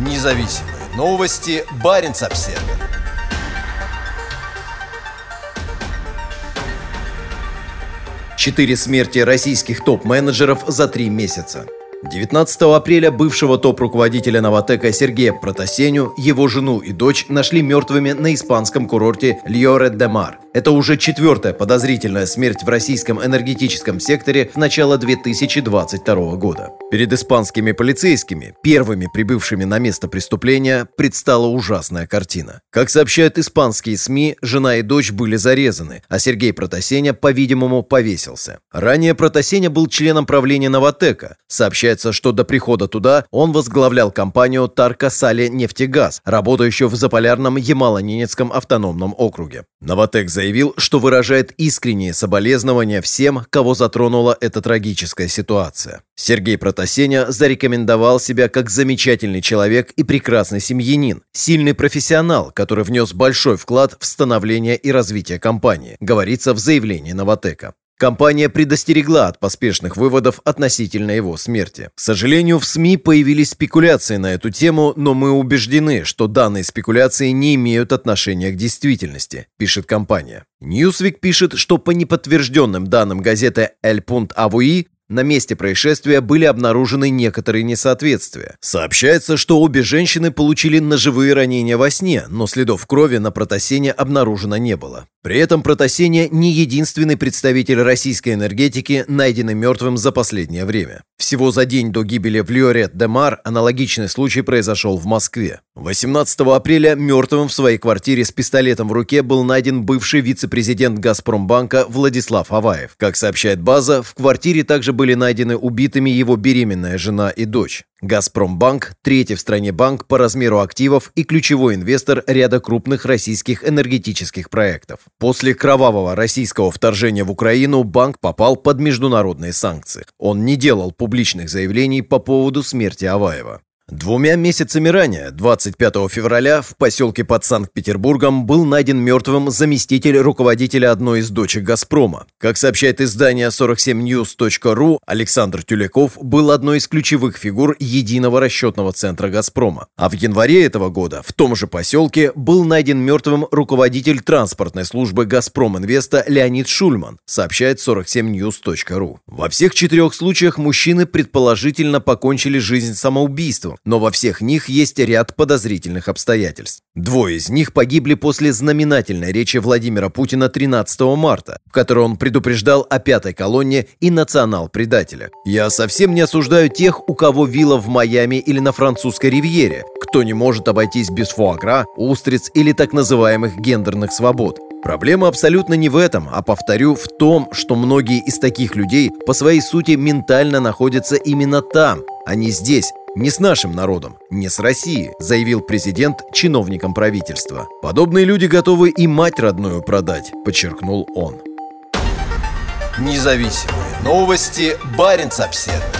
Независимые новости. Барин обсерва Четыре смерти российских топ-менеджеров за три месяца. 19 апреля бывшего топ-руководителя «Новотека» Сергея Протасеню, его жену и дочь нашли мертвыми на испанском курорте Льоре-де-Мар. Это уже четвертая подозрительная смерть в российском энергетическом секторе в начало 2022 года. Перед испанскими полицейскими, первыми прибывшими на место преступления, предстала ужасная картина. Как сообщают испанские СМИ, жена и дочь были зарезаны, а Сергей Протасеня, по-видимому, повесился. Ранее Протасеня был членом правления «Новотека», сообщает Сообщается, что до прихода туда он возглавлял компанию Тарка Сали Нефтегаз, работающую в заполярном Ямало-Ненецком автономном округе. Новотек заявил, что выражает искренние соболезнования всем, кого затронула эта трагическая ситуация. Сергей Протасеня зарекомендовал себя как замечательный человек и прекрасный семьянин, сильный профессионал, который внес большой вклад в становление и развитие компании, говорится в заявлении Новотека. Компания предостерегла от поспешных выводов относительно его смерти. К сожалению, в СМИ появились спекуляции на эту тему, но мы убеждены, что данные спекуляции не имеют отношения к действительности, пишет компания. Newsweek пишет, что по неподтвержденным данным газеты El Punt Avui на месте происшествия были обнаружены некоторые несоответствия. Сообщается, что обе женщины получили ножевые ранения во сне, но следов крови на протасене обнаружено не было. При этом протасене не единственный представитель российской энергетики, найденный мертвым за последнее время. Всего за день до гибели в Лиорет-де-Мар аналогичный случай произошел в Москве. 18 апреля мертвым в своей квартире с пистолетом в руке был найден бывший вице-президент «Газпромбанка» Владислав Аваев. Как сообщает база, в квартире также были найдены убитыми его беременная жена и дочь. «Газпромбанк» – третий в стране банк по размеру активов и ключевой инвестор ряда крупных российских энергетических проектов. После кровавого российского вторжения в Украину банк попал под международные санкции. Он не делал публичных заявлений по поводу смерти Аваева. Двумя месяцами ранее, 25 февраля, в поселке под Санкт-Петербургом был найден мертвым заместитель руководителя одной из дочек «Газпрома». Как сообщает издание 47news.ru, Александр Тюляков был одной из ключевых фигур единого расчетного центра «Газпрома». А в январе этого года в том же поселке был найден мертвым руководитель транспортной службы «Газпром Инвеста» Леонид Шульман, сообщает 47news.ru. Во всех четырех случаях мужчины предположительно покончили жизнь самоубийством, но во всех них есть ряд подозрительных обстоятельств. Двое из них погибли после знаменательной речи Владимира Путина 13 марта, в которой он предупреждал о пятой колонне и национал-предателя. «Я совсем не осуждаю тех, у кого вилла в Майами или на французской ривьере, кто не может обойтись без фуагра, устриц или так называемых гендерных свобод. Проблема абсолютно не в этом, а, повторю, в том, что многие из таких людей по своей сути ментально находятся именно там, а не здесь, не с нашим народом, не с Россией, заявил президент чиновникам правительства. Подобные люди готовы и мать родную продать, подчеркнул он. Независимые новости. Барин обседный.